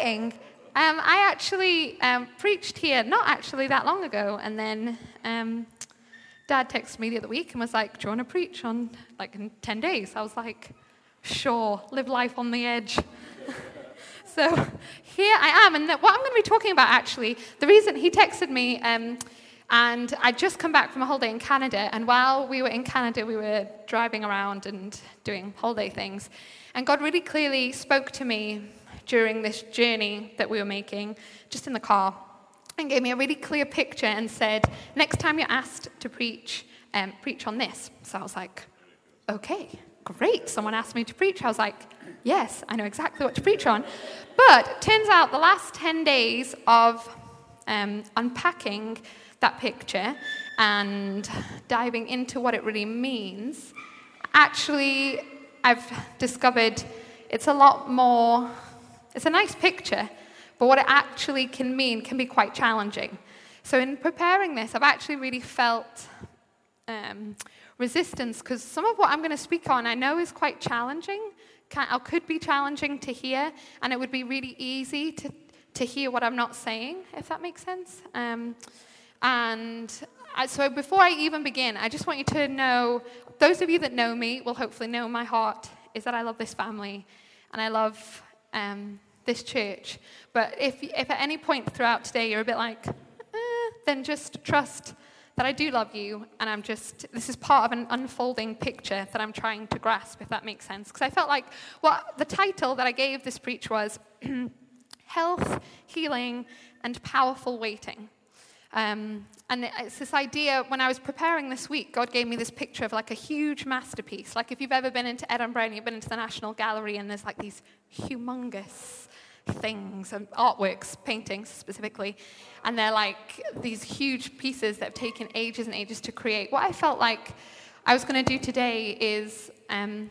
exciting. Um, I actually um, preached here not actually that long ago, and then um, Dad texted me the other week and was like, "Do you want to preach on like in ten days?" I was like, "Sure, live life on the edge." so here I am, and what I'm going to be talking about actually, the reason he texted me. Um, and I'd just come back from a holiday in Canada, and while we were in Canada, we were driving around and doing holiday things. And God really clearly spoke to me during this journey that we were making, just in the car, and gave me a really clear picture and said, Next time you're asked to preach, um, preach on this. So I was like, Okay, great. Someone asked me to preach. I was like, Yes, I know exactly what to preach on. But turns out the last 10 days of um, unpacking that picture and diving into what it really means, actually, I've discovered it's a lot more it's a nice picture, but what it actually can mean can be quite challenging. So, in preparing this, I've actually really felt um, resistance because some of what I'm going to speak on I know is quite challenging, can, or could be challenging to hear, and it would be really easy to, to hear what I'm not saying, if that makes sense. Um, and I, so, before I even begin, I just want you to know those of you that know me will hopefully know my heart is that I love this family and I love um, this church. But if, if at any point throughout today you're a bit like, eh, then just trust that I do love you, and I'm just, this is part of an unfolding picture that I'm trying to grasp, if that makes sense. Because I felt like what the title that I gave this preach was Health, Healing, and Powerful Waiting. Um, and it's this idea, when I was preparing this week, God gave me this picture of like a huge masterpiece. Like if you've ever been into Edinburgh and you've been into the National Gallery and there's like these humongous things and artworks, paintings specifically, and they're like these huge pieces that have taken ages and ages to create. What I felt like I was going to do today is um,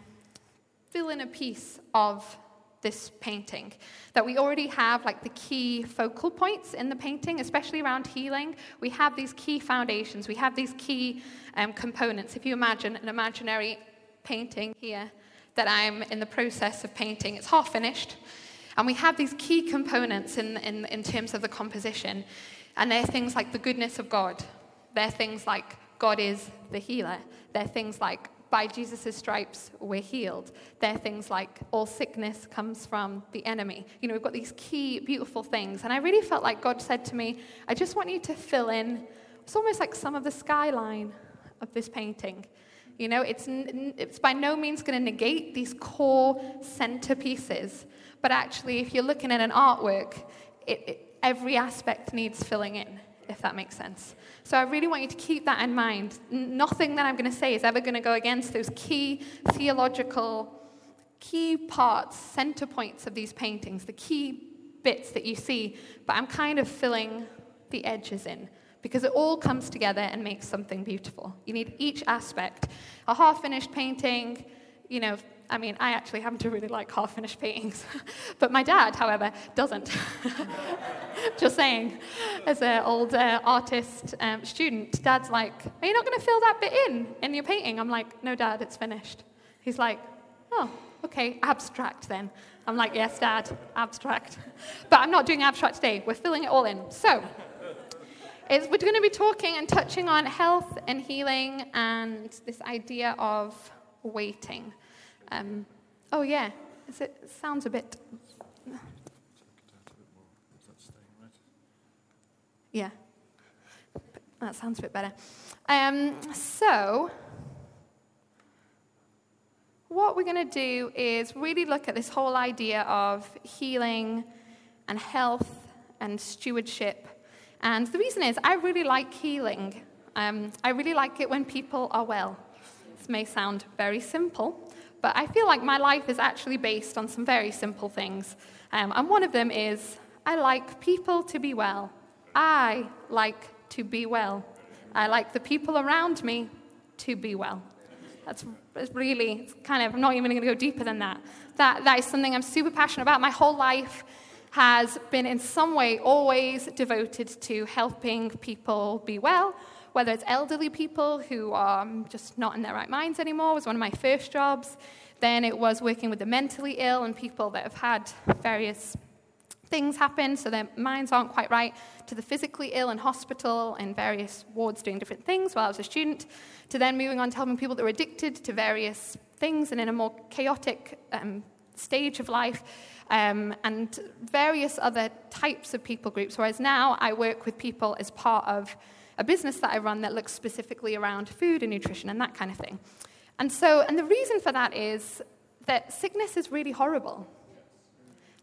fill in a piece of this painting. That we already have like the key focal points in the painting, especially around healing. We have these key foundations, we have these key um, components. If you imagine an imaginary painting here that I'm in the process of painting, it's half finished. And we have these key components in, in, in terms of the composition. And they're things like the goodness of God. They're things like God is the healer. They're things like by Jesus' stripes, we're healed. They're things like all sickness comes from the enemy. You know, we've got these key, beautiful things. And I really felt like God said to me, I just want you to fill in, it's almost like some of the skyline of this painting. You know, it's, it's by no means going to negate these core centerpieces. But actually, if you're looking at an artwork, it, it, every aspect needs filling in, if that makes sense. So I really want you to keep that in mind. Nothing that I'm going to say is ever going to go against those key theological, key parts, center points of these paintings, the key bits that you see, but I'm kind of filling the edges in because it all comes together and makes something beautiful. You need each aspect. A half finished painting, you know, I mean, I actually happen to really like half finished paintings. but my dad, however, doesn't. Just saying. As an old uh, artist um, student, dad's like, Are you not going to fill that bit in in your painting? I'm like, No, dad, it's finished. He's like, Oh, okay, abstract then. I'm like, Yes, dad, abstract. but I'm not doing abstract today. We're filling it all in. So, we're going to be talking and touching on health and healing and this idea of waiting. Um, oh, yeah, it, sounds a bit. Yeah, that sounds a bit better. Um, so, what we're going to do is really look at this whole idea of healing and health and stewardship. And the reason is, I really like healing. Um, I really like it when people are well. This may sound very simple, but I feel like my life is actually based on some very simple things. Um, and one of them is I like people to be well. I like to be well. I like the people around me to be well. That's really it's kind of, I'm not even going to go deeper than that. that. That is something I'm super passionate about. My whole life has been in some way always devoted to helping people be well, whether it's elderly people who are just not in their right minds anymore, was one of my first jobs. Then it was working with the mentally ill and people that have had various things happen, so their minds aren't quite right, to the physically ill in hospital and various wards doing different things while I was a student, to then moving on to helping people that were addicted to various things and in a more chaotic um, stage of life, um, and various other types of people groups. Whereas now I work with people as part of a business that I run that looks specifically around food and nutrition and that kind of thing. And so, and the reason for that is that sickness is really horrible.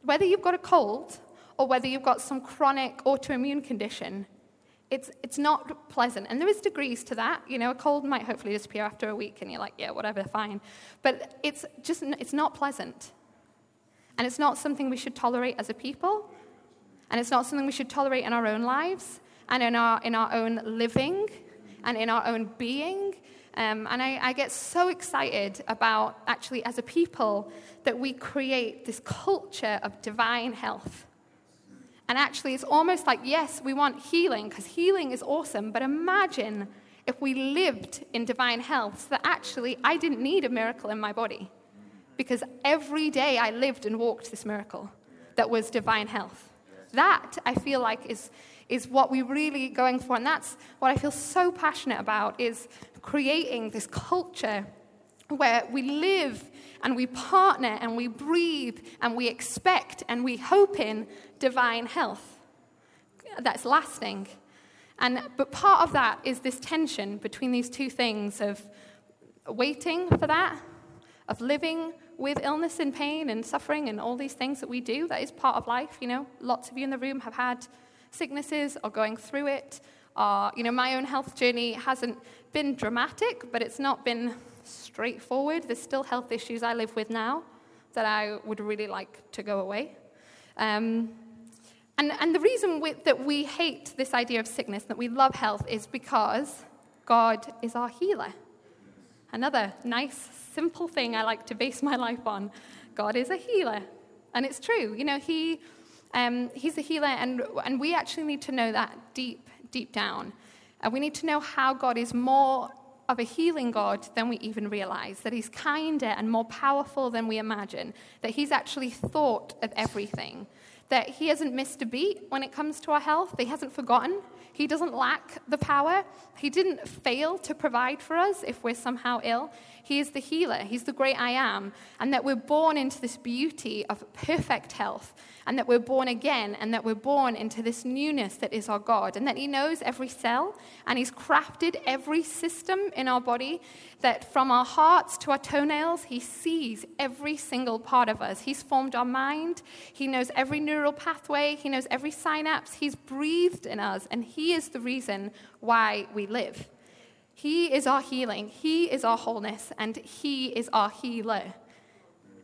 Whether you've got a cold or whether you've got some chronic autoimmune condition, it's, it's not pleasant. And there is degrees to that. You know, a cold might hopefully disappear after a week and you're like, yeah, whatever, fine. But it's just, it's not pleasant. And it's not something we should tolerate as a people. And it's not something we should tolerate in our own lives and in our, in our own living and in our own being. Um, and I, I, get so excited about actually, as a people, that we create this culture of divine health. And actually, it's almost like, yes, we want healing, because healing is awesome, but imagine if we lived in divine health, so that actually I didn't need a miracle in my body. Because every day I lived and walked this miracle that was divine health. That, I feel like, is, is what we're really going for. And that's what I feel so passionate about, is creating this culture where we live and we partner and we breathe and we expect and we hope in divine health that's lasting. And, but part of that is this tension between these two things of waiting for that, of living with illness and pain and suffering and all these things that we do. That is part of life, you know. Lots of you in the room have had sicknesses or going through it. Or, you know, my own health journey hasn't been dramatic, but it's not been straightforward. There's still health issues I live with now that I would really like to go away. Um, and, and the reason we, that we hate this idea of sickness, that we love health, is because God is our healer. Another nice, simple thing I like to base my life on God is a healer. And it's true. You know, he, um, He's a healer, and, and we actually need to know that deep, deep down. And we need to know how God is more of a healing God than we even realize, that He's kinder and more powerful than we imagine, that He's actually thought of everything that he hasn't missed a beat when it comes to our health. He hasn't forgotten. He doesn't lack the power. He didn't fail to provide for us if we're somehow ill. He is the healer. He's the great I am. And that we're born into this beauty of perfect health and that we're born again, and that we're born into this newness that is our God, and that He knows every cell, and He's crafted every system in our body, that from our hearts to our toenails, He sees every single part of us. He's formed our mind, He knows every neural pathway, He knows every synapse, He's breathed in us, and He is the reason why we live. He is our healing, He is our wholeness, and He is our healer.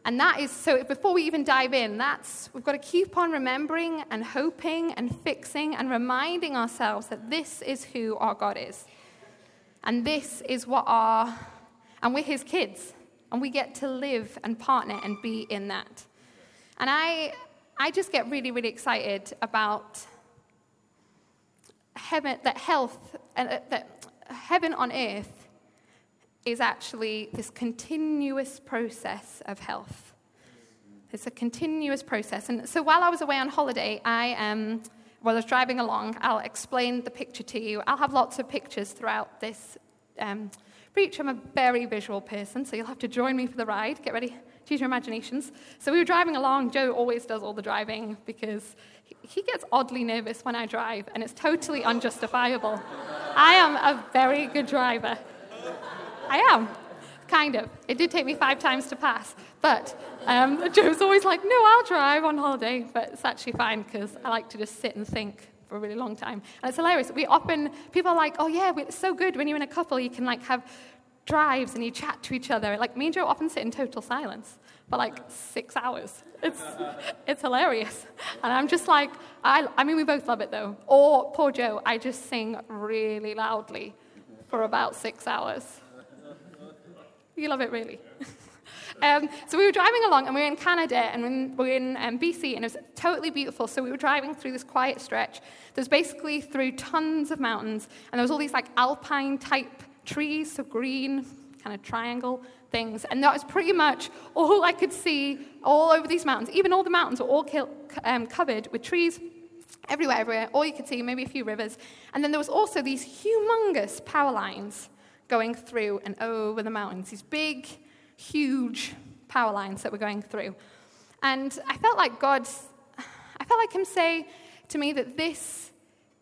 And that is so before we even dive in, that's we've got to keep on remembering and hoping and fixing and reminding ourselves that this is who our God is. And this is what our and we're his kids. And we get to live and partner and be in that. And I I just get really, really excited about heaven, that health, uh, that heaven on earth is actually this continuous process of health. It's a continuous process. And so while I was away on holiday, I, um, while I was driving along, I'll explain the picture to you. I'll have lots of pictures throughout this um, preach. I'm a very visual person, so you'll have to join me for the ride. Get ready, use your imaginations. So we were driving along. Joe always does all the driving because he gets oddly nervous when I drive, and it's totally unjustifiable. I am a very good driver. I am. Kind of. It did take me five times to pass. But um, Joe's always like, no, I'll drive on holiday. But it's actually fine because I like to just sit and think for a really long time. And it's hilarious. We often, people are like, oh, yeah, it's so good when you're in a couple, you can like have drives and you chat to each other. Like me and Joe often sit in total silence for like six hours. It's, it's hilarious. And I'm just like, I, I mean, we both love it though. Or poor Joe, I just sing really loudly for about six hours. You love it, really. um, so we were driving along, and we were in Canada, and we were in um, BC, and it was totally beautiful. So we were driving through this quiet stretch. There's basically through tons of mountains, and there was all these like alpine type trees, so green, kind of triangle, things. And that was pretty much all I could see all over these mountains. Even all the mountains were all um, covered with trees everywhere, everywhere. All you could see, maybe a few rivers. And then there was also these humongous power lines going through and over the mountains. These big, huge power lines that were going through. And I felt like God, I felt like Him say to me that this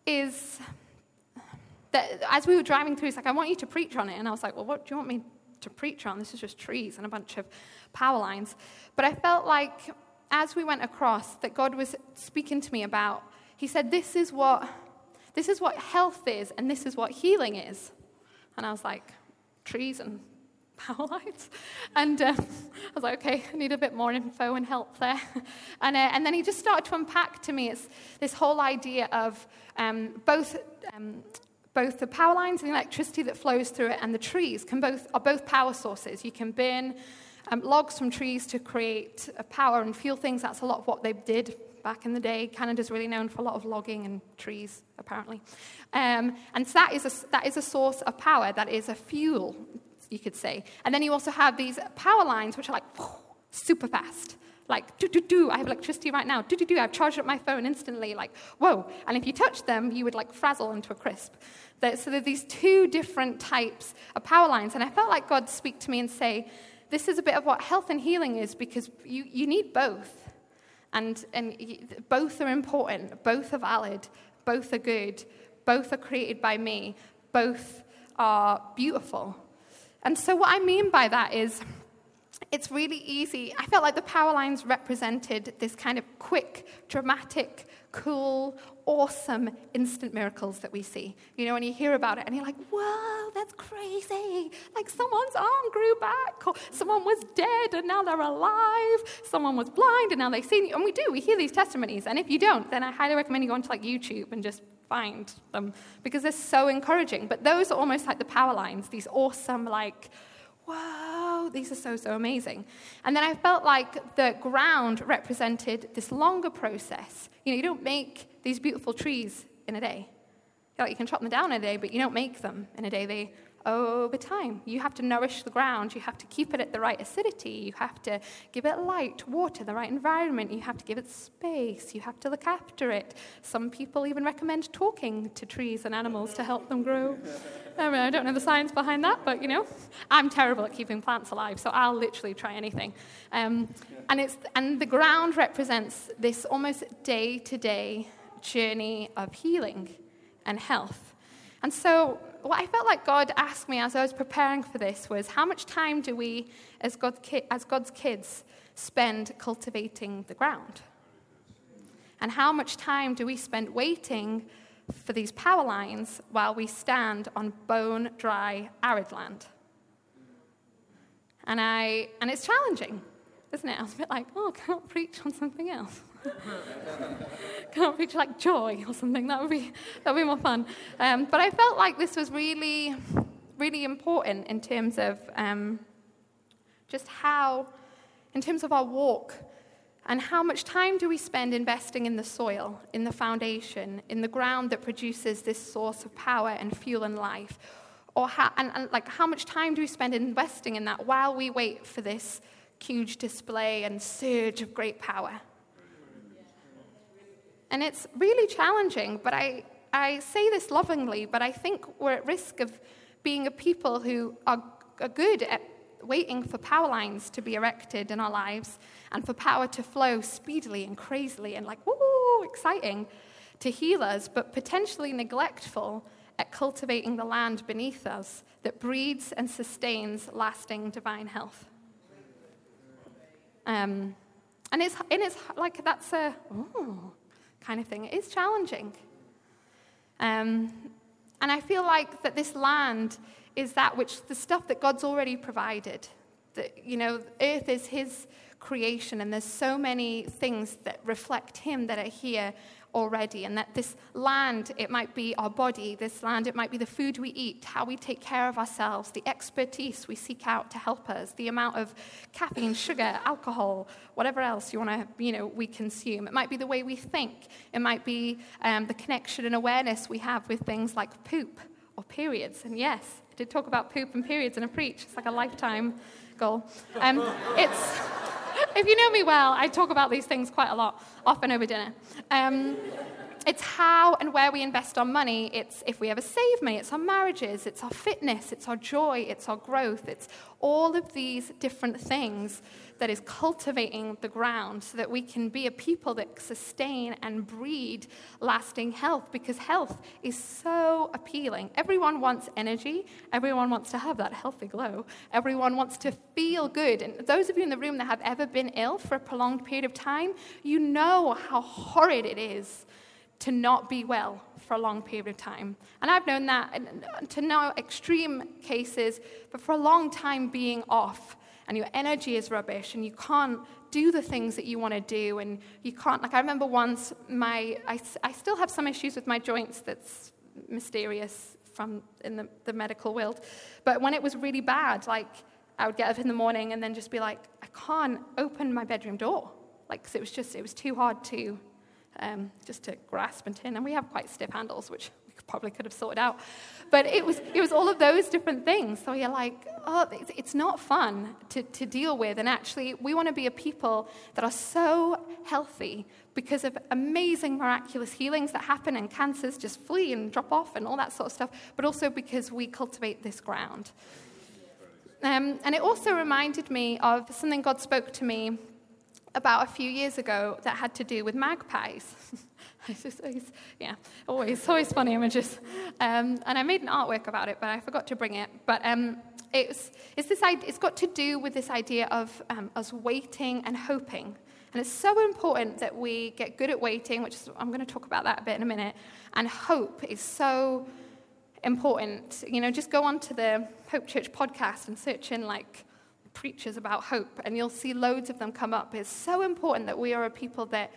is, that as we were driving through, He's like, I want you to preach on it. And I was like, well, what do you want me to preach on? This is just trees and a bunch of power lines. But I felt like as we went across, that God was speaking to me about, He said, this is what, this is what health is, and this is what healing is. And I was like, trees and power lines? And um, I was like, okay, I need a bit more info and help there. and, uh, and then he just started to unpack to me it's this whole idea of um, both. Um, both the power lines and the electricity that flows through it and the trees can both, are both power sources. You can burn um, logs from trees to create power and fuel things. That's a lot of what they did back in the day. Canada's really known for a lot of logging and trees, apparently. Um, and so that is, a, that is a source of power, that is a fuel, you could say. And then you also have these power lines, which are like super fast. Like, do, do, do, I have electricity right now. Do, do, do, I've charged up my phone instantly. Like, whoa. And if you touch them, you would like frazzle into a crisp. So there are these two different types of power lines. And I felt like God speak to me and say, this is a bit of what health and healing is because you, you need both. And, and both are important, both are valid, both are good, both are created by me, both are beautiful. And so, what I mean by that is, it's really easy. I felt like the power lines represented this kind of quick, dramatic, cool, awesome instant miracles that we see. You know, when you hear about it and you're like, whoa, that's crazy. Like someone's arm grew back, or someone was dead and now they're alive, someone was blind and now they see. And we do, we hear these testimonies. And if you don't, then I highly recommend you go onto like YouTube and just find them because they're so encouraging. But those are almost like the power lines, these awesome, like, whoa, these are so, so amazing. And then I felt like the ground represented this longer process. You know, you don't make these beautiful trees in a day. You can chop them down in a day, but you don't make them in a day. They over time. You have to nourish the ground. You have to keep it at the right acidity. You have to give it light, water, the right environment. You have to give it space. You have to look after it. Some people even recommend talking to trees and animals to help them grow. I, mean, I don't know the science behind that, but you know, I'm terrible at keeping plants alive, so I'll literally try anything. Um, and, it's, and the ground represents this almost day to day journey of healing and health. And so what I felt like God asked me as I was preparing for this was how much time do we, as, God, as God's kids, spend cultivating the ground? And how much time do we spend waiting for these power lines while we stand on bone dry, arid land? And, I, and it's challenging, isn't it? I was a bit like, oh, I can't preach on something else. Can't picture like joy or something. That would be that would be more fun. Um, but I felt like this was really, really important in terms of um, just how, in terms of our walk, and how much time do we spend investing in the soil, in the foundation, in the ground that produces this source of power and fuel and life, or how, and, and like how much time do we spend investing in that while we wait for this huge display and surge of great power? And it's really challenging, but I, I say this lovingly, but I think we're at risk of being a people who are, are good at waiting for power lines to be erected in our lives and for power to flow speedily and crazily and like, woo, exciting to heal us, but potentially neglectful at cultivating the land beneath us that breeds and sustains lasting divine health. Um, and it's, and it's like that's a, ooh, kind of thing. It is challenging. Um, and I feel like that this land is that which, the stuff that God's already provided. That, you know, earth is His creation, and there's so many things that reflect Him that are here already, and that this land, it might be our body, this land, it might be the food we eat, how we take care of ourselves, the expertise we seek out to help us, the amount of caffeine, sugar, alcohol, whatever else you want to, you know, we consume. It might be the way we think. It might be um, the connection and awareness we have with things like poop or periods. And yes, I did talk about poop and periods in a preach. It's like a lifetime goal. Um, it's, if you know me well, I talk about these things quite a lot, often over dinner. Um, it's how and where we invest our money. It's if we ever save money, it's our marriages, it's our fitness, it's our joy, it's our growth, it's all of these different things that is cultivating the ground so that we can be a people that sustain and breed lasting health because health is so appealing. Everyone wants energy, everyone wants to have that healthy glow, everyone wants to feel good. And those of you in the room that have ever been ill for a prolonged period of time, you know how horrid it is to not be well for a long period of time. And I've known that uh, to know extreme cases, but for a long time being off and your energy is rubbish and you can't do the things that you want to do and you can't like i remember once my i, I still have some issues with my joints that's mysterious from in the, the medical world but when it was really bad like i would get up in the morning and then just be like i can't open my bedroom door like cause it was just it was too hard to um, just to grasp and tin and we have quite stiff handles which we probably could have sorted out. But it was, it was all of those different things. So you're like, oh, it's, it's not fun to, to deal with. And actually, we want to be a people that are so healthy because of amazing, miraculous healings that happen and cancers just flee and drop off and all that sort of stuff, but also because we cultivate this ground. Um, and it also reminded me of something God spoke to me about a few years ago that had to do with magpies. Just, it's, yeah, always, always funny images. Um, and I made an artwork about it, but I forgot to bring it. But um, it's, it's, this, it's got to do with this idea of um, us waiting and hoping. And it's so important that we get good at waiting, which is, I'm going to talk about that a bit in a minute. And hope is so important. You know, just go onto the Hope Church podcast and search in like preachers about hope, and you'll see loads of them come up. It's so important that we are a people that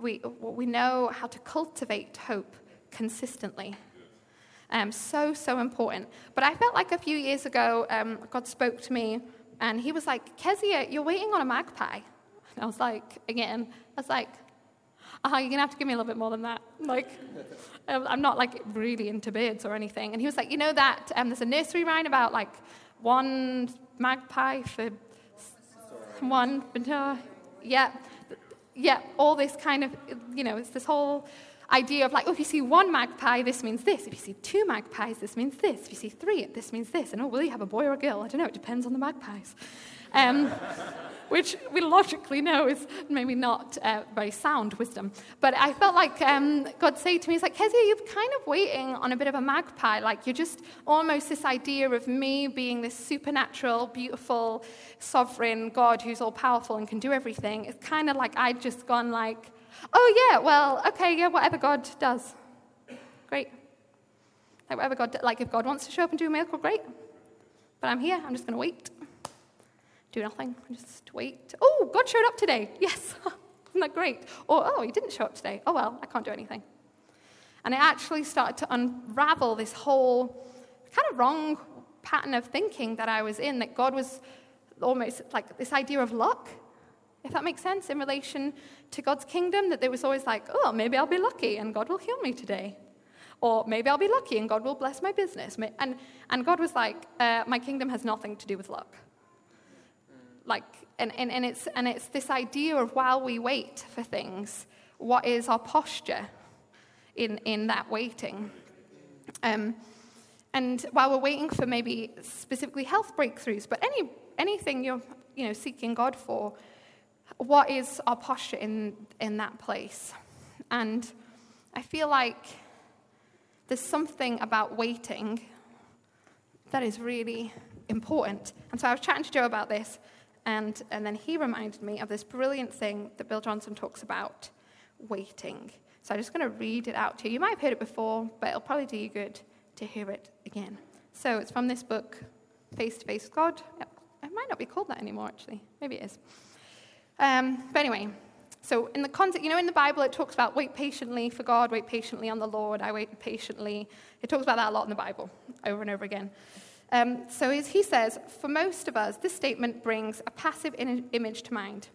we, we know how to cultivate hope consistently. Um, so, so important. But I felt like a few years ago, um, God spoke to me and he was like, Kezia, you're waiting on a magpie. And I was like, again, I was like, uh, you're going to have to give me a little bit more than that. Like, um, I'm not like really into birds or anything. And he was like, you know that um, there's a nursery rhyme about like one magpie for one, uh, yeah yeah, all this kind of, you know, it's this whole idea of like, oh, if you see one magpie, this means this. If you see two magpies, this means this. If you see three, this means this. And oh, will you have a boy or a girl? I don't know. It depends on the magpies. Um, which we logically know is maybe not uh, very sound wisdom. But I felt like um, God said to me, He's like, Kezia, you're kind of waiting on a bit of a magpie. Like you're just almost this idea of me being this supernatural, beautiful, sovereign God who's all powerful and can do everything. It's kind of like I'd just gone like, oh yeah, well, okay, yeah, whatever God does. Great. Like whatever God, like if God wants to show up and do a miracle, great. But I'm here, I'm just going to wait do nothing, just wait. Oh, God showed up today. Yes. Isn't that great? Or, oh, he didn't show up today. Oh, well, I can't do anything. And it actually started to unravel this whole kind of wrong pattern of thinking that I was in, that God was almost like this idea of luck, if that makes sense, in relation to God's kingdom, that there was always like, oh, maybe I'll be lucky and God will heal me today. Or maybe I'll be lucky and God will bless my business. And, and God was like, uh, my kingdom has nothing to do with luck like, and, and, and, it's, and it's this idea of while we wait for things, what is our posture in, in that waiting? Um, and while we're waiting for maybe specifically health breakthroughs, but any, anything you're you know, seeking God for, what is our posture in, in that place? And I feel like there's something about waiting that is really important. And so I was chatting to Joe about this, and, and then he reminded me of this brilliant thing that Bill Johnson talks about waiting. So I'm just going to read it out to you. You might have heard it before, but it'll probably do you good to hear it again. So it's from this book, Face to Face with God. It might not be called that anymore, actually. Maybe it is. Um, but anyway, so in the context, you know, in the Bible, it talks about wait patiently for God, wait patiently on the Lord, I wait patiently. It talks about that a lot in the Bible, over and over again. Um, so as he says, for most of us, this statement brings a passive in- image to mind.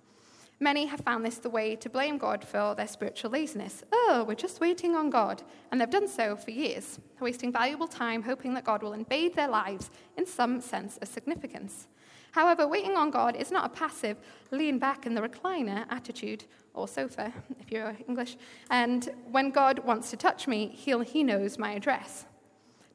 Many have found this the way to blame God for their spiritual laziness. Oh, we're just waiting on God. And they've done so for years, wasting valuable time hoping that God will invade their lives in some sense of significance. However, waiting on God is not a passive lean back in the recliner attitude or sofa, if you're English. And when God wants to touch me, he'll, he knows my address.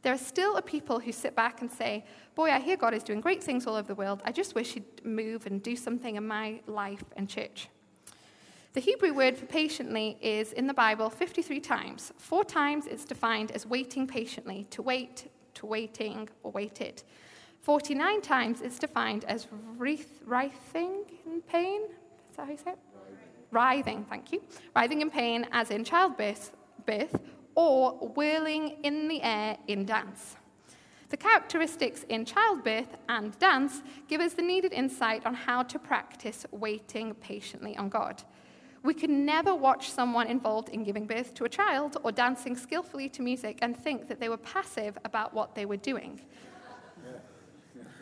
There are still a people who sit back and say, Boy, I hear God is doing great things all over the world. I just wish He'd move and do something in my life and church. The Hebrew word for patiently is in the Bible 53 times. Four times it's defined as waiting patiently, to wait, to waiting, or waited. 49 times it's defined as writhing in pain. Is that how you say it? Writhing, thank you. Writhing in pain, as in childbirth, birth, or whirling in the air in dance. The characteristics in childbirth and dance give us the needed insight on how to practice waiting patiently on God. We can never watch someone involved in giving birth to a child or dancing skillfully to music and think that they were passive about what they were doing.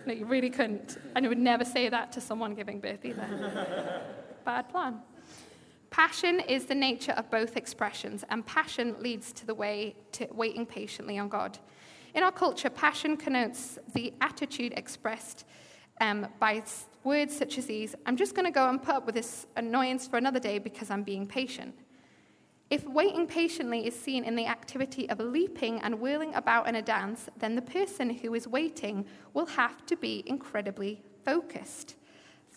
No, you really couldn't. And you would never say that to someone giving birth either. Bad plan. Passion is the nature of both expressions, and passion leads to the way to waiting patiently on God. In our culture, passion connotes the attitude expressed um, by words such as these I'm just going to go and put up with this annoyance for another day because I'm being patient. If waiting patiently is seen in the activity of leaping and whirling about in a dance, then the person who is waiting will have to be incredibly focused.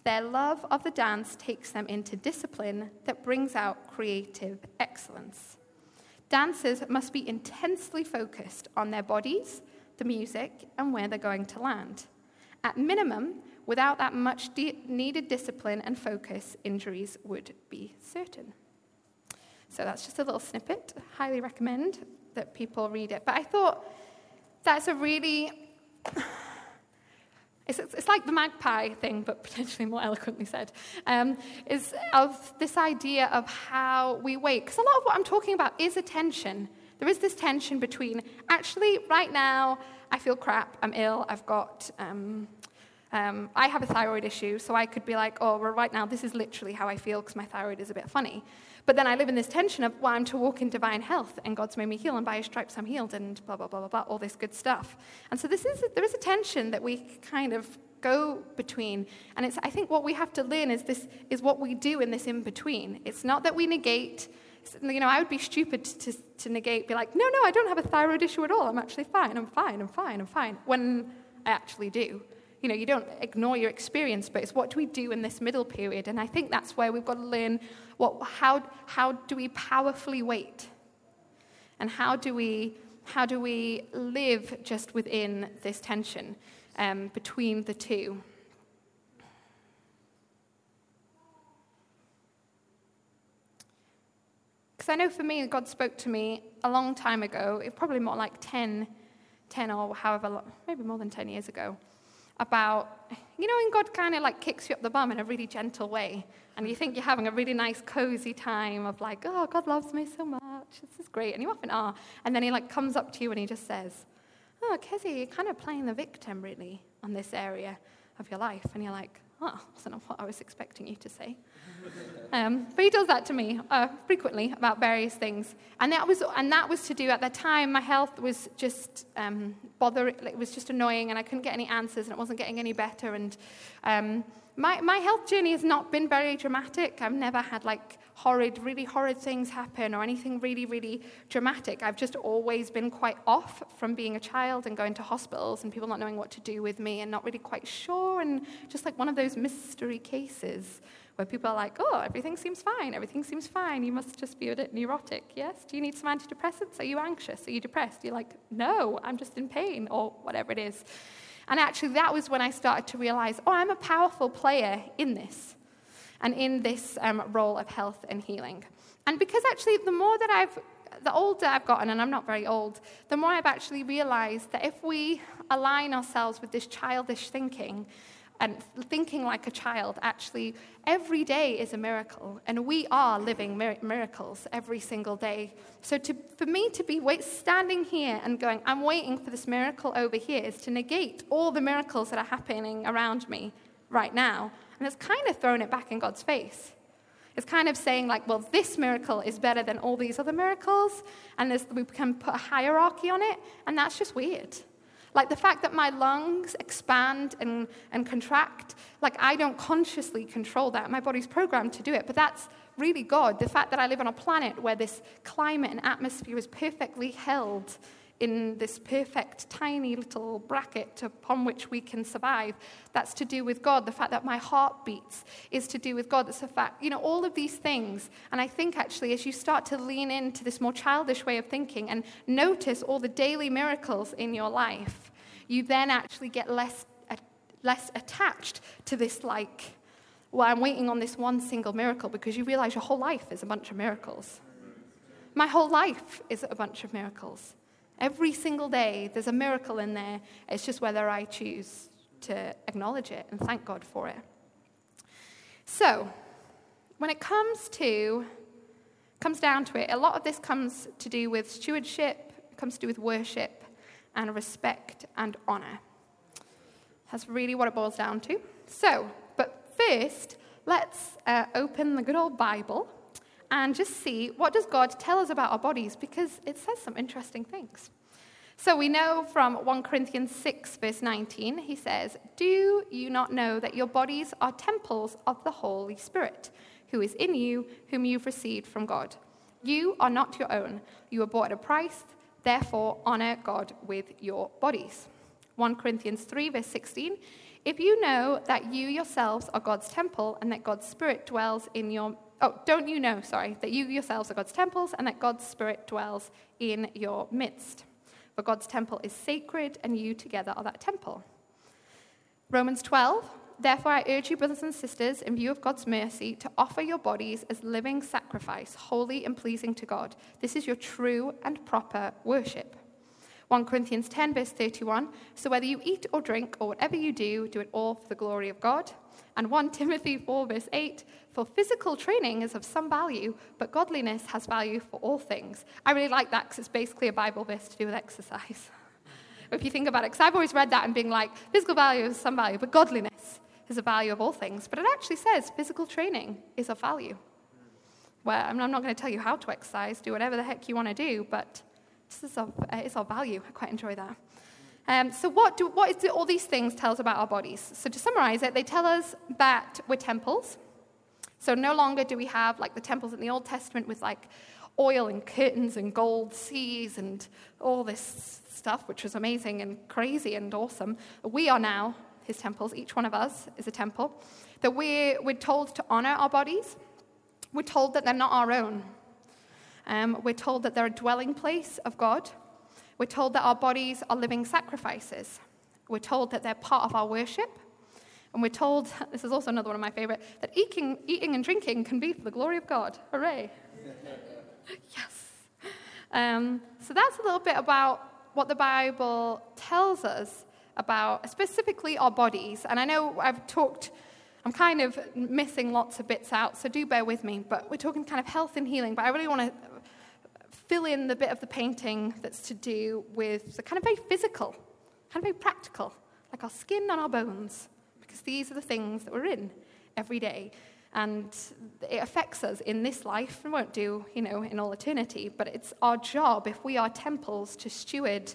Their love of the dance takes them into discipline that brings out creative excellence. Dancers must be intensely focused on their bodies, the music, and where they're going to land. At minimum, without that much de- needed discipline and focus, injuries would be certain. So that's just a little snippet. Highly recommend that people read it. But I thought that's a really it's, it's like the magpie thing, but potentially more eloquently said, um, is of this idea of how we wait. Because a lot of what I'm talking about is a tension. There is this tension between actually, right now, I feel crap, I'm ill, I've got, um, um, I have a thyroid issue, so I could be like, oh, well, right now, this is literally how I feel because my thyroid is a bit funny. But then I live in this tension of, well, I'm to walk in divine health, and God's made me heal, and by his stripes I'm healed, and blah, blah, blah, blah, blah, all this good stuff. And so this is, there is a tension that we kind of go between. And it's, I think what we have to learn is this is what we do in this in between. It's not that we negate, you know, I would be stupid to, to negate, be like, no, no, I don't have a thyroid issue at all. I'm actually fine, I'm fine, I'm fine, I'm fine, when I actually do. You know, you don't ignore your experience, but it's what do we do in this middle period? And I think that's where we've got to learn what, how, how do we powerfully wait? And how do we, how do we live just within this tension um, between the two? Because I know for me, God spoke to me a long time ago, probably more like 10, 10 or however, long, maybe more than 10 years ago about, you know, when God kind of like kicks you up the bum in a really gentle way, and you think you're having a really nice, cozy time of like, oh, God loves me so much, this is great, and you often are, and then he like comes up to you and he just says, oh, Kezzy, you're kind of playing the victim really on this area of your life, and you're like, oh, that's not what I was expecting you to say. Um, but he does that to me uh, frequently about various things, and that was and that was to do at that time. My health was just um, bother. It was just annoying, and I couldn't get any answers, and it wasn't getting any better. And um, my my health journey has not been very dramatic. I've never had like horrid, really horrid things happen or anything really, really dramatic. I've just always been quite off from being a child and going to hospitals and people not knowing what to do with me and not really quite sure, and just like one of those mystery cases where people are like, oh, everything seems fine, everything seems fine, you must just be a bit neurotic, yes? Do you need some antidepressants? Are you anxious? Are you depressed? You're like, no, I'm just in pain, or whatever it is. And actually, that was when I started to realize, oh, I'm a powerful player in this, and in this um, role of health and healing. And because actually, the more that I've the older I've gotten, and I'm not very old, the more I've actually realized that if we align ourselves with this childish thinking, and thinking like a child, actually, every day is a miracle, and we are living miracles every single day. So, to, for me to be wait, standing here and going, I'm waiting for this miracle over here, is to negate all the miracles that are happening around me right now. And it's kind of thrown it back in God's face. It's kind of saying, like, well, this miracle is better than all these other miracles, and we can put a hierarchy on it, and that's just weird. Like the fact that my lungs expand and, and contract, like I don't consciously control that. My body's programmed to do it, but that's really God. The fact that I live on a planet where this climate and atmosphere is perfectly held in this perfect, tiny little bracket upon which we can survive. That's to do with God. The fact that my heart beats is to do with God. That's a fact. You know, all of these things. And I think actually, as you start to lean into this more childish way of thinking and notice all the daily miracles in your life, you then actually get less, uh, less attached to this, like, well, I'm waiting on this one single miracle because you realize your whole life is a bunch of miracles. My whole life is a bunch of miracles. Every single day, there's a miracle in there. It's just whether I choose to acknowledge it and thank God for it. So, when it comes to comes down to it, a lot of this comes to do with stewardship, comes to do with worship and respect and honor. That's really what it boils down to. So, but first, let's uh, open the good old Bible and just see what does God tell us about our bodies because it says some interesting things. So we know from 1 Corinthians 6 verse 19 he says, "Do you not know that your bodies are temples of the Holy Spirit, who is in you, whom you've received from God? You are not your own. You were bought at a price, therefore honor God with your bodies." 1 Corinthians 3 verse 16, "If you know that you yourselves are God's temple and that God's Spirit dwells in your Oh, don't you know, sorry, that you yourselves are God's temples and that God's Spirit dwells in your midst? For God's temple is sacred, and you together are that temple. Romans 12. Therefore, I urge you, brothers and sisters, in view of God's mercy, to offer your bodies as living sacrifice, holy and pleasing to God. This is your true and proper worship. 1 Corinthians 10, verse 31. So whether you eat or drink or whatever you do, do it all for the glory of God. And 1 Timothy 4, verse 8 For physical training is of some value, but godliness has value for all things. I really like that because it's basically a Bible verse to do with exercise. if you think about it, because I've always read that and being like, physical value is some value, but godliness is a value of all things. But it actually says physical training is of value. Well, I'm not going to tell you how to exercise, do whatever the heck you want to do, but this is of, uh, it's of value. I quite enjoy that. Um, so, what do what is all these things tell us about our bodies? So, to summarize it, they tell us that we're temples. So, no longer do we have like the temples in the Old Testament with like oil and curtains and gold seas and all this stuff, which was amazing and crazy and awesome. We are now his temples. Each one of us is a temple. That we're, we're told to honor our bodies. We're told that they're not our own. Um, we're told that they're a dwelling place of God. We're told that our bodies are living sacrifices. We're told that they're part of our worship. And we're told, this is also another one of my favorite, that eating, eating and drinking can be for the glory of God. Hooray. yes. Um, so that's a little bit about what the Bible tells us about specifically our bodies. And I know I've talked, I'm kind of missing lots of bits out, so do bear with me. But we're talking kind of health and healing. But I really want to fill in the bit of the painting that's to do with the kind of very physical, kind of very practical, like our skin and our bones, because these are the things that we're in every day. And it affects us in this life and won't do, you know, in all eternity. But it's our job, if we are temples, to steward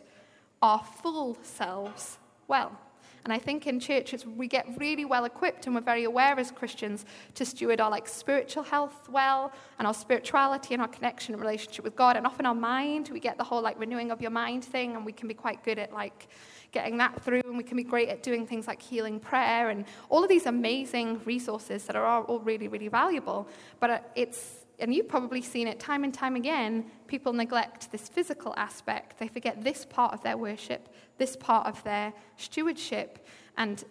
our full selves well. And I think in church we get really well equipped and we're very aware as Christians to steward our like spiritual health well and our spirituality and our connection and relationship with God. And often our mind, we get the whole like renewing of your mind thing and we can be quite good at like getting that through and we can be great at doing things like healing prayer and all of these amazing resources that are all really, really valuable. But uh, it's and you've probably seen it time and time again, people neglect this physical aspect. They forget this part of their worship, this part of their stewardship, and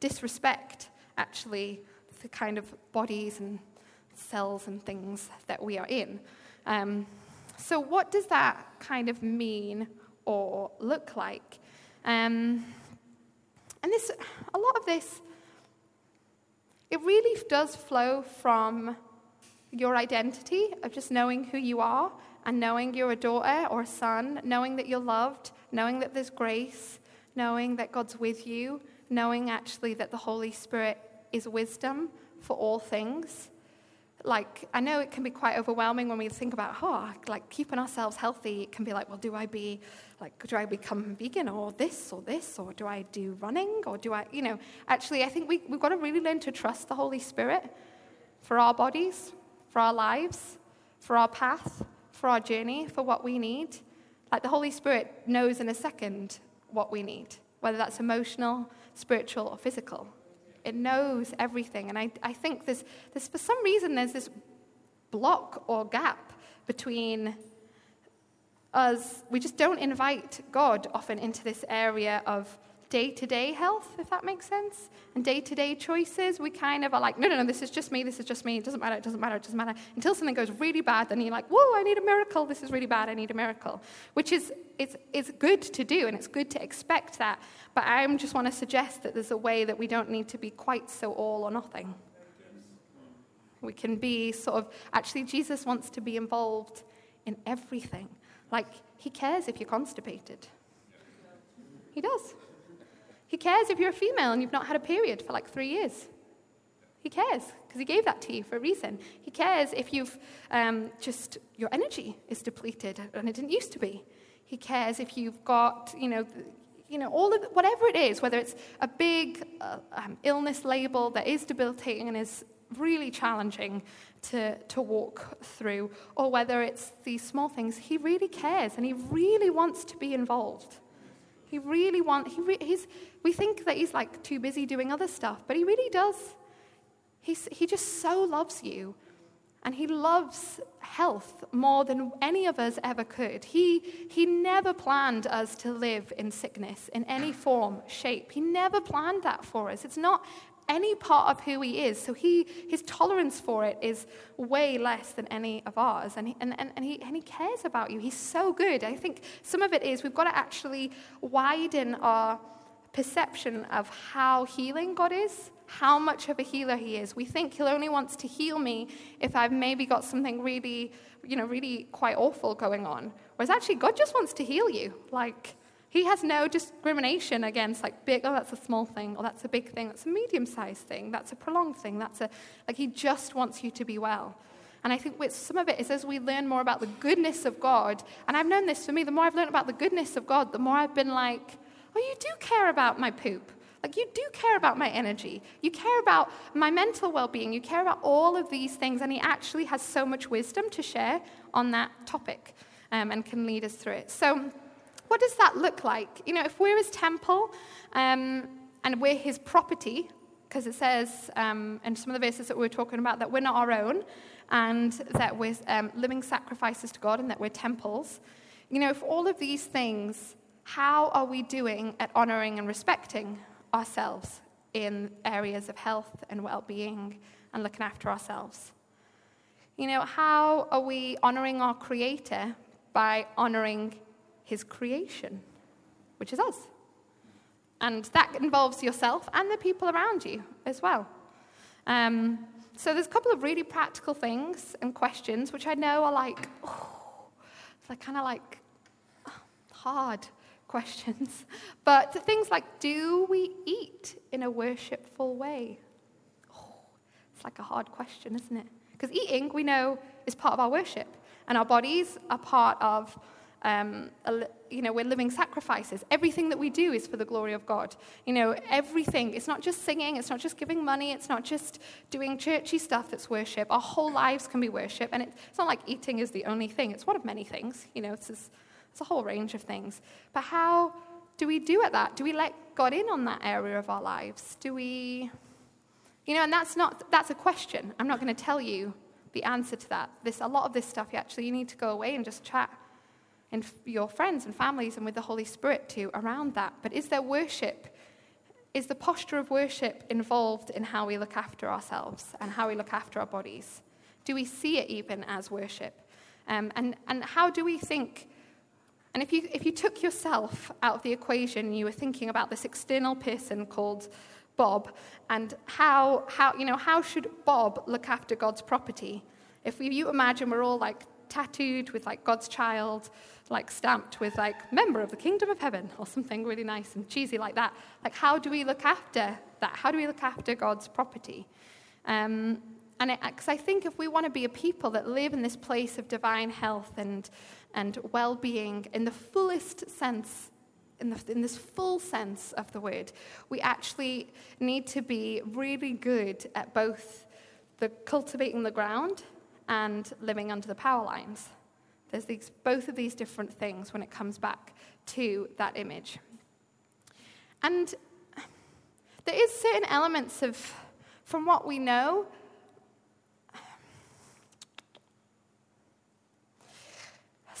disrespect actually the kind of bodies and cells and things that we are in. Um, so, what does that kind of mean or look like? Um, and this, a lot of this, it really does flow from your identity of just knowing who you are and knowing you're a daughter or a son, knowing that you're loved, knowing that there's grace, knowing that God's with you, knowing actually that the Holy Spirit is wisdom for all things. like I know it can be quite overwhelming when we think about oh like keeping ourselves healthy. It can be like, well, do I be like do I become vegan or this or this or do I do running or do I you know actually I think we, we've got to really learn to trust the Holy Spirit for our bodies, for our lives, for our path, for our journey, for what we need. Like the Holy Spirit knows in a second what we need, whether that's emotional, spiritual, or physical. It knows everything. And I, I think there's, there's, for some reason, there's this block or gap between us. We just don't invite God often into this area of day to day health, if that makes sense, and day to day choices. We kind of are like, no, no, no, this is just me, this is just me, it doesn't matter, it doesn't matter, it doesn't matter. Until something goes really bad, then you're like, whoa, I need a miracle, this is really bad, I need a miracle. Which is it's, it's good to do, and it's good to expect that. But I just want to suggest that there's a way that we don't need to be quite so all or nothing. We can be sort of, actually, Jesus wants to be involved in everything. Like, he cares if you're constipated. He does. He cares if you're a female and you've not had a period for like three years. He cares because he gave that to you for a reason. He cares if you've um, just, your energy is depleted and it didn't used to be. He cares if you've got, you know, you know, all of whatever it is, whether it's a big uh, um, illness label that is debilitating and is really challenging to, to walk through, or whether it's these small things, he really cares and he really wants to be involved. He really wants, he re, he's, we think that he's like too busy doing other stuff, but he really does. He's, he just so loves you and he loves health more than any of us ever could. He, he never planned us to live in sickness in any form, shape. He never planned that for us. It's not any part of who he is. So he, his tolerance for it is way less than any of ours. And he, and, and, and, he, and he cares about you. He's so good. I think some of it is we've got to actually widen our perception of how healing God is how much of a healer he is. We think he'll only wants to heal me if I've maybe got something really, you know, really quite awful going on. Whereas actually, God just wants to heal you. Like, he has no discrimination against like big, oh, that's a small thing, or that's a big thing, that's a medium sized thing, that's a prolonged thing, that's a, like, he just wants you to be well. And I think with some of it is as we learn more about the goodness of God, and I've known this for me, the more I've learned about the goodness of God, the more I've been like, oh, you do care about my poop. Like, you do care about my energy. You care about my mental well being. You care about all of these things. And he actually has so much wisdom to share on that topic um, and can lead us through it. So, what does that look like? You know, if we're his temple um, and we're his property, because it says um, in some of the verses that we are talking about that we're not our own and that we're um, living sacrifices to God and that we're temples, you know, if all of these things, how are we doing at honoring and respecting ourselves in areas of health and well being and looking after ourselves. You know, how are we honoring our Creator by honoring His creation, which is us? And that involves yourself and the people around you as well. Um, so there's a couple of really practical things and questions which I know are like, oh, they're kind of like hard questions. But things like do we eat in a worshipful way? Oh, it's like a hard question, isn't it? Because eating, we know, is part of our worship, and our bodies are part of. Um, you know, we're living sacrifices. Everything that we do is for the glory of God. You know, everything. It's not just singing, it's not just giving money, it's not just doing churchy stuff that's worship. Our whole lives can be worship. And it's not like eating is the only thing, it's one of many things. You know, it's just, it's a whole range of things. But how do we do at that? Do we let God in on that area of our lives? Do we, you know, and that's not, that's a question. I'm not going to tell you the answer to that. This, a lot of this stuff, you actually, you need to go away and just chat your friends and families and with the Holy Spirit too around that. But is there worship? Is the posture of worship involved in how we look after ourselves and how we look after our bodies? Do we see it even as worship? Um, and, and how do we think and if you, if you took yourself out of the equation you were thinking about this external person called Bob and how, how, you know, how should Bob look after God's property? If you imagine we're all like tattooed with like God's child, like stamped with like member of the kingdom of heaven or something really nice and cheesy like that. Like, how do we look after that? How do we look after God's property? Um, And it because I think if we want to be a people that live in this place of divine health and, and well being in the fullest sense, in, the, in this full sense of the word, we actually need to be really good at both the cultivating the ground and living under the power lines. There's these, both of these different things when it comes back to that image. And there is certain elements of, from what we know,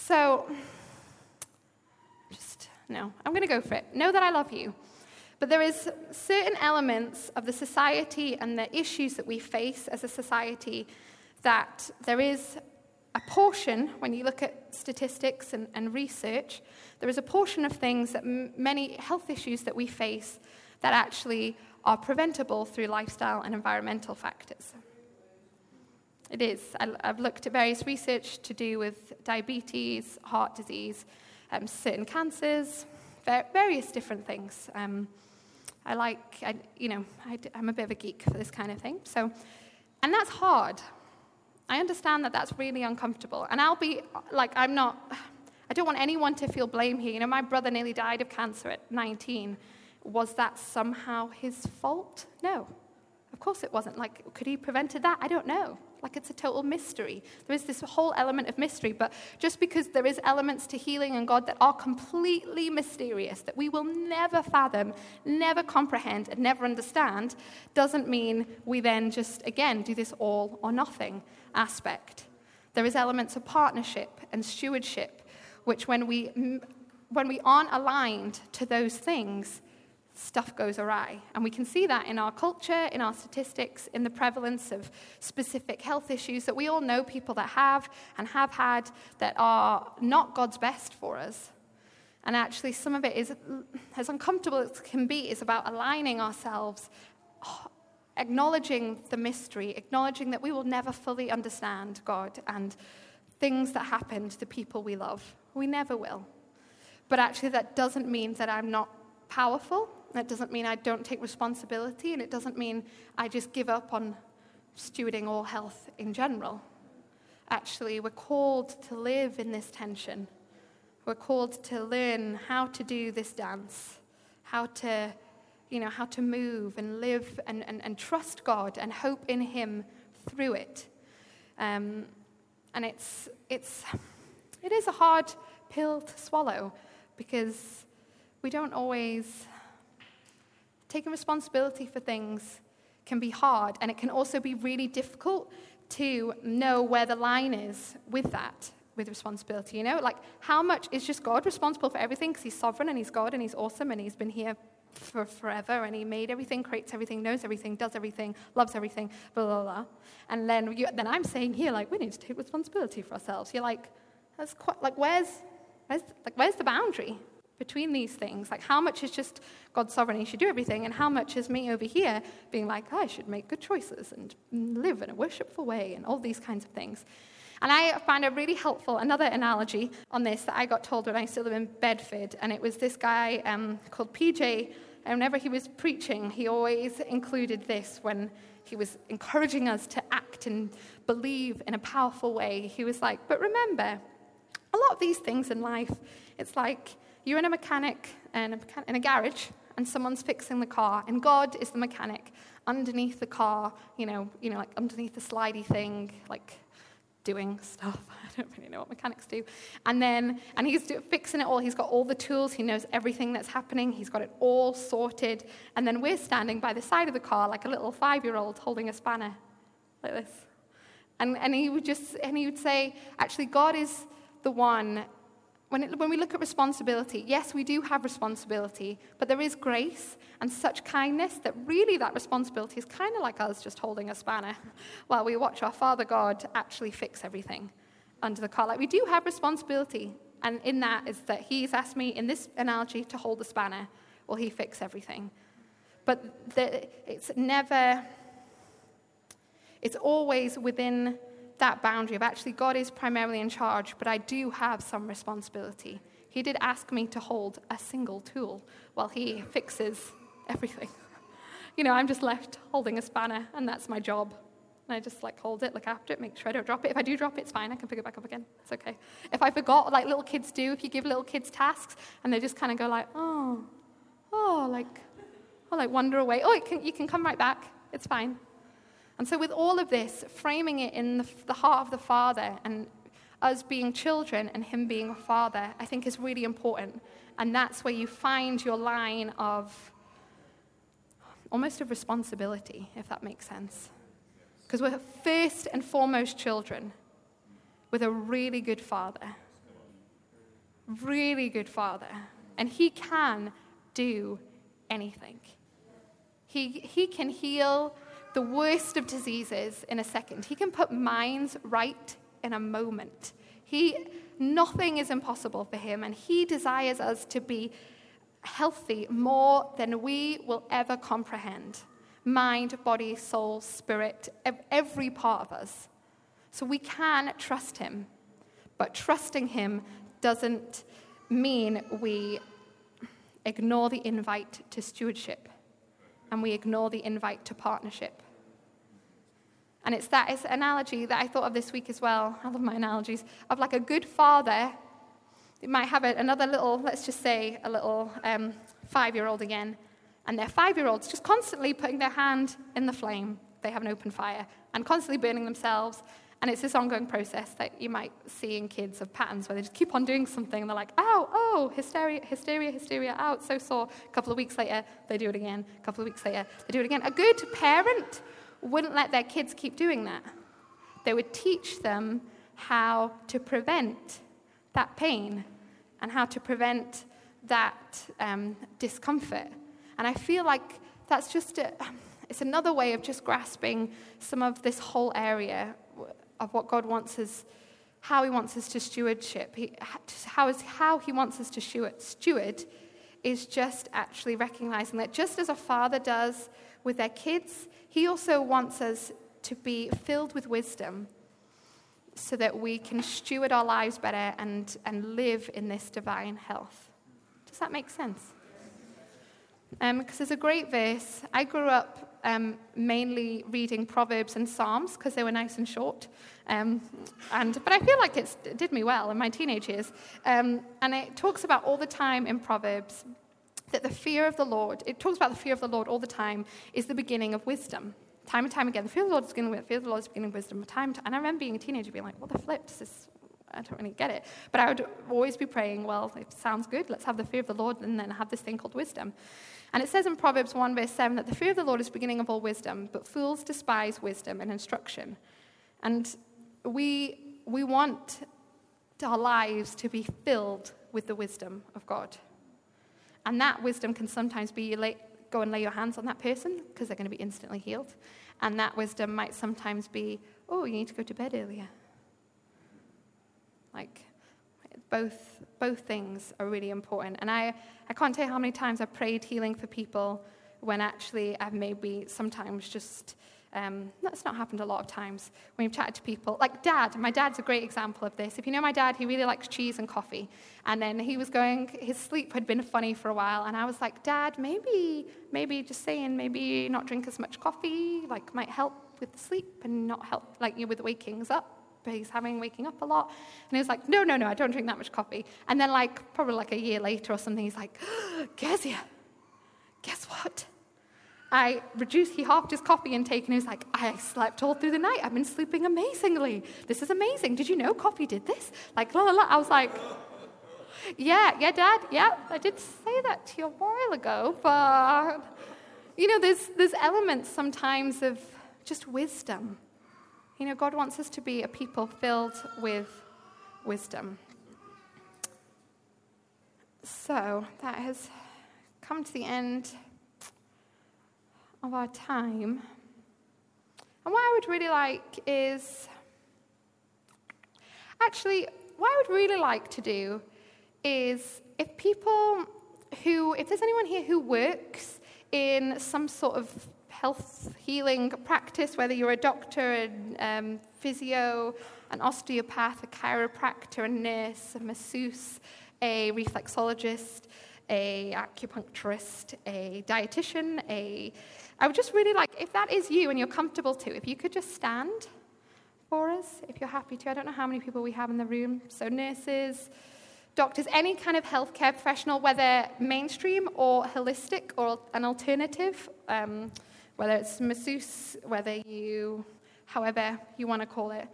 So, just, no, I'm going to go for it. Know that I love you. But there is certain elements of the society and the issues that we face as a society that there is a portion, when you look at statistics and, and research, there is a portion of things that m- many health issues that we face that actually are preventable through lifestyle and environmental factors. It is. I, have looked at various research to do with diabetes, heart disease, um, certain cancers, various different things. Um, I like, I, you know, I, I'm a bit of a geek for this kind of thing. So, and that's hard. I understand that that's really uncomfortable. And I'll be like, I'm not, I don't want anyone to feel blame here. You know, my brother nearly died of cancer at 19. Was that somehow his fault? No. Of course it wasn't. Like, could he have prevented that? I don't know. Like it's a total mystery. There is this whole element of mystery, but just because there is elements to healing and God that are completely mysterious, that we will never fathom, never comprehend, and never understand, doesn't mean we then just, again, do this all or nothing aspect. There is elements of partnership and stewardship, which when we, when we aren't aligned to those things, stuff goes awry. And we can see that in our culture, in our statistics, in the prevalence of specific health issues that we all know people that have and have had that are not God's best for us. And actually, some of it is, as uncomfortable as it can be, is about aligning ourselves, acknowledging the mystery, acknowledging that we will never fully understand God and things that happen to the people we love. We never will. But actually, that doesn't mean that I'm not powerful that doesn't mean I don't take responsibility, and it doesn't mean I just give up on stewarding all health in general. Actually, we're called to live in this tension. We're called to learn how to do this dance, how to, you know, how to move and live and, and, and trust God and hope in Him through it. Um, and it's, it's, it is a hard pill to swallow because we don't always taking responsibility for things can be hard, and it can also be really difficult to know where the line is with that, with responsibility. You know, like how much is just God responsible for everything because He's sovereign and He's God and He's awesome and He's been here for forever and He made everything, creates everything, knows everything, does everything, loves everything, blah, blah, blah. And then, you, then I'm saying here, like, we need to take responsibility for ourselves. You're like, that's quite, like, where's, where's, like, where's the boundary? Between these things. Like, how much is just God's sovereignty should do everything, and how much is me over here being like, I should make good choices and live in a worshipful way, and all these kinds of things. And I found a really helpful, another analogy on this that I got told when I still live in Bedford, and it was this guy um, called PJ. And whenever he was preaching, he always included this when he was encouraging us to act and believe in a powerful way. He was like, But remember, a lot of these things in life, it's like you're in a mechanic in a, in a garage and someone's fixing the car, and God is the mechanic underneath the car, you know, you know, like underneath the slidey thing, like doing stuff. I don't really know what mechanics do. And then, and he's do, fixing it all. He's got all the tools. He knows everything that's happening. He's got it all sorted. And then we're standing by the side of the car like a little five-year-old holding a spanner, like this. And, and he would just, and he would say, actually, God is the one when, it, when we look at responsibility, yes, we do have responsibility, but there is grace and such kindness that really that responsibility is kind of like us just holding a spanner while we watch our Father God actually fix everything under the car. Like we do have responsibility, and in that is that He's asked me in this analogy to hold the spanner while He fix everything. But the, it's never, it's always within that boundary of actually God is primarily in charge, but I do have some responsibility. He did ask me to hold a single tool while he fixes everything. You know, I'm just left holding a spanner, and that's my job. And I just like hold it, look after it, make sure I don't drop it. If I do drop it, it's fine. I can pick it back up again. It's okay. If I forgot, like little kids do, if you give little kids tasks and they just kind of go like, oh, oh, like, oh, like wander away. Oh, can, you can come right back. It's fine. And so with all of this, framing it in the, the heart of the Father and us being children and Him being a Father, I think is really important. And that's where you find your line of almost of responsibility, if that makes sense. Because we're first and foremost children with a really good father. Really good father. And he can do anything. He, he can heal the worst of diseases in a second. He can put minds right in a moment. He, nothing is impossible for him, and he desires us to be healthy more than we will ever comprehend mind, body, soul, spirit, every part of us. So we can trust him. But trusting him doesn't mean we ignore the invite to stewardship and we ignore the invite to partnership. And it's that it's analogy that I thought of this week as well. I love my analogies of like a good father. It might have another little, let's just say, a little um, five year old again and their five year olds just constantly putting their hand in the flame. They have an open fire and constantly burning themselves. And it's this ongoing process that you might see in kids of patterns where they just keep on doing something and they're like, ow, oh, hysteria, hysteria, hysteria, ow, it's so sore. A couple of weeks later, they do it again. A couple of weeks later, they do it again. A good parent wouldn't let their kids keep doing that. They would teach them how to prevent that pain and how to prevent that um, discomfort. And I feel like that's just a, it's another way of just grasping some of this whole area of what God wants us, how He wants us to stewardship, he, how, is, how He wants us to steward, steward is just actually recognizing that just as a father does with their kids, He also wants us to be filled with wisdom so that we can steward our lives better and, and live in this divine health. Does that make sense? because um, there's a great verse. I grew up um, mainly reading Proverbs and Psalms because they were nice and short. Um, and, but I feel like it did me well in my teenage years. Um, and it talks about all the time in Proverbs that the fear of the Lord, it talks about the fear of the Lord all the time, is the beginning of wisdom. Time and time again, the fear of the Lord is beginning with fear of the Lord is beginning of wisdom. Time and I remember being a teenager being like, what the flip? Does this I don't really get it. But I would always be praying, well, it sounds good. Let's have the fear of the Lord and then have this thing called wisdom. And it says in Proverbs 1, verse 7, that the fear of the Lord is the beginning of all wisdom, but fools despise wisdom and instruction. And we, we want our lives to be filled with the wisdom of God. And that wisdom can sometimes be you lay, go and lay your hands on that person because they're going to be instantly healed. And that wisdom might sometimes be, oh, you need to go to bed earlier. Like, both, both things are really important. And I, I can't tell you how many times I've prayed healing for people when actually I've maybe sometimes just, um, that's not happened a lot of times when you've chatted to people. Like dad, my dad's a great example of this. If you know my dad, he really likes cheese and coffee. And then he was going, his sleep had been funny for a while. And I was like, Dad, maybe, maybe just saying, maybe not drink as much coffee, like might help with the sleep and not help, like you with waking up but he's having waking up a lot. And he was like, no, no, no, I don't drink that much coffee. And then like probably like a year later or something, he's like, Kezia, guess what? I reduced, he halved his coffee intake and he was like, I slept all through the night. I've been sleeping amazingly. This is amazing. Did you know coffee did this? Like, la, la, la. I was like, yeah, yeah, Dad, yeah, I did say that to you a while ago, but, you know, there's, there's elements sometimes of just wisdom you know, God wants us to be a people filled with wisdom. So that has come to the end of our time. And what I would really like is actually, what I would really like to do is if people who, if there's anyone here who works in some sort of health healing practice, whether you're a doctor, a um, physio, an osteopath, a chiropractor, a nurse, a masseuse, a reflexologist, a acupuncturist, a dietitian, a I would just really like if that is you and you're comfortable to, if you could just stand for us, if you're happy to. I don't know how many people we have in the room. So nurses, doctors, any kind of healthcare professional, whether mainstream or holistic or an alternative, um, whether it's masseuse, whether you, however you want to call it.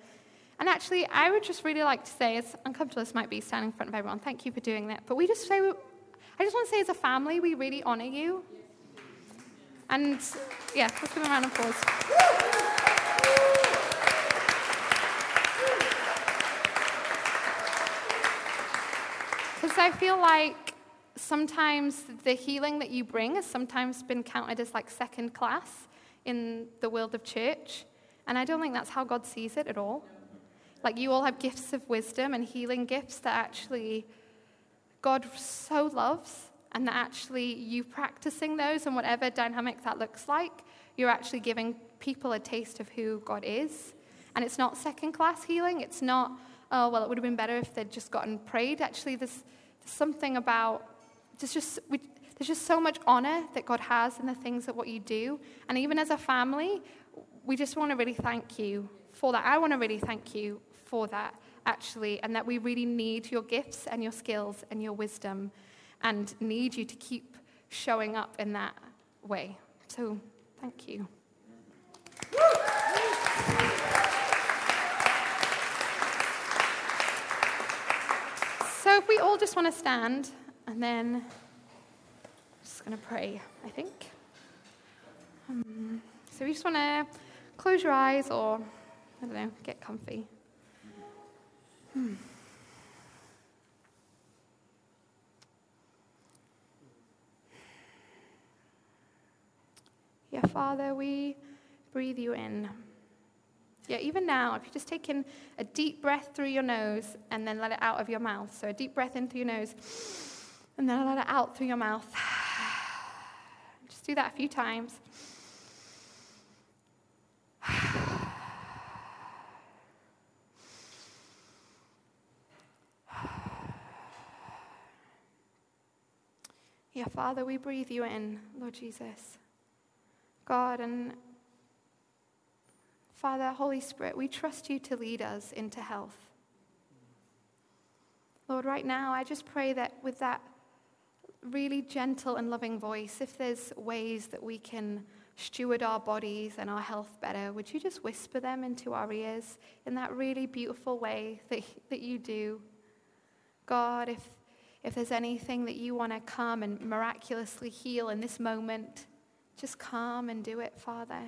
And actually, I would just really like to say, as uncomfortable as might be standing in front of everyone, thank you for doing that. But we just say, I just want to say, as a family, we really honor you. And yeah, let's give them a round of applause. Because I feel like sometimes the healing that you bring has sometimes been counted as like second class in the world of church. And I don't think that's how God sees it at all. Like you all have gifts of wisdom and healing gifts that actually God so loves, and that actually you practicing those and whatever dynamic that looks like, you're actually giving people a taste of who God is. And it's not second class healing. It's not, oh, well, it would have been better if they'd just gotten prayed. Actually, there's, there's something about, there's just, we, there's just so much honor that God has in the things that what you do. And even as a family, we just want to really thank you for that. I want to really thank you for that, actually, and that we really need your gifts and your skills and your wisdom and need you to keep showing up in that way. So, thank you. So, if we all just want to stand and then I'm just going to pray, I think. Um, so, we just want to close your eyes or, I don't know, get comfy. Hmm. Yeah, Father, we breathe you in. Yeah, even now, if you just take in a deep breath through your nose and then let it out of your mouth. So a deep breath in through your nose and then let it out through your mouth. Just do that a few times. Yeah, Father, we breathe you in, Lord Jesus. God, and Father, Holy Spirit, we trust you to lead us into health. Lord, right now, I just pray that with that really gentle and loving voice, if there's ways that we can steward our bodies and our health better, would you just whisper them into our ears in that really beautiful way that, that you do? God, if if there's anything that you want to come and miraculously heal in this moment, just come and do it, Father.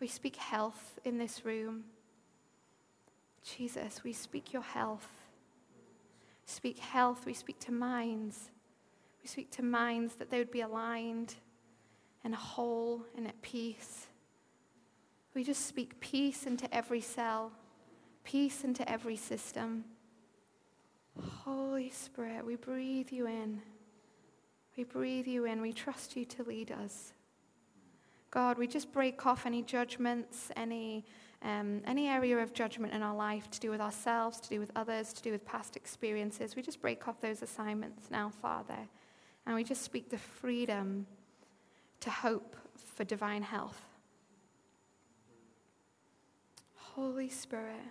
We speak health in this room. Jesus, we speak your health. Speak health. We speak to minds. We speak to minds that they would be aligned and whole and at peace. We just speak peace into every cell, peace into every system. Holy Spirit, we breathe you in. We breathe you in. We trust you to lead us. God, we just break off any judgments, any, um, any area of judgment in our life to do with ourselves, to do with others, to do with past experiences. We just break off those assignments now, Father. And we just speak the freedom to hope for divine health. Holy Spirit.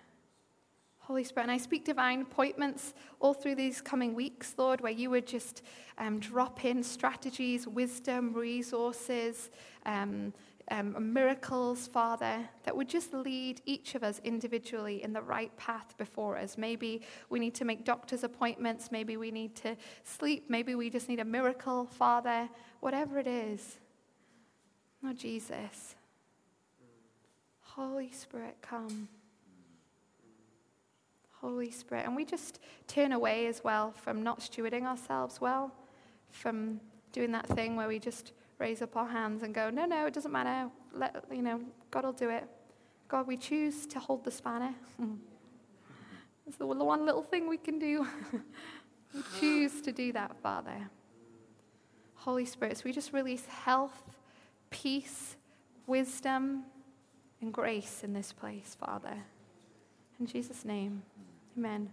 Holy Spirit. And I speak divine appointments all through these coming weeks, Lord, where you would just um, drop in strategies, wisdom, resources, um, um, miracles, Father, that would just lead each of us individually in the right path before us. Maybe we need to make doctor's appointments. Maybe we need to sleep. Maybe we just need a miracle, Father. Whatever it is. Lord Jesus. Holy Spirit, come. Holy Spirit. And we just turn away as well from not stewarding ourselves well, from doing that thing where we just raise up our hands and go, no, no, it doesn't matter. Let, you know, God will do it. God, we choose to hold the spanner. It's the one little thing we can do. we choose to do that, Father. Holy Spirit, so we just release health, peace, wisdom, and grace in this place, Father. In Jesus' name. Amen.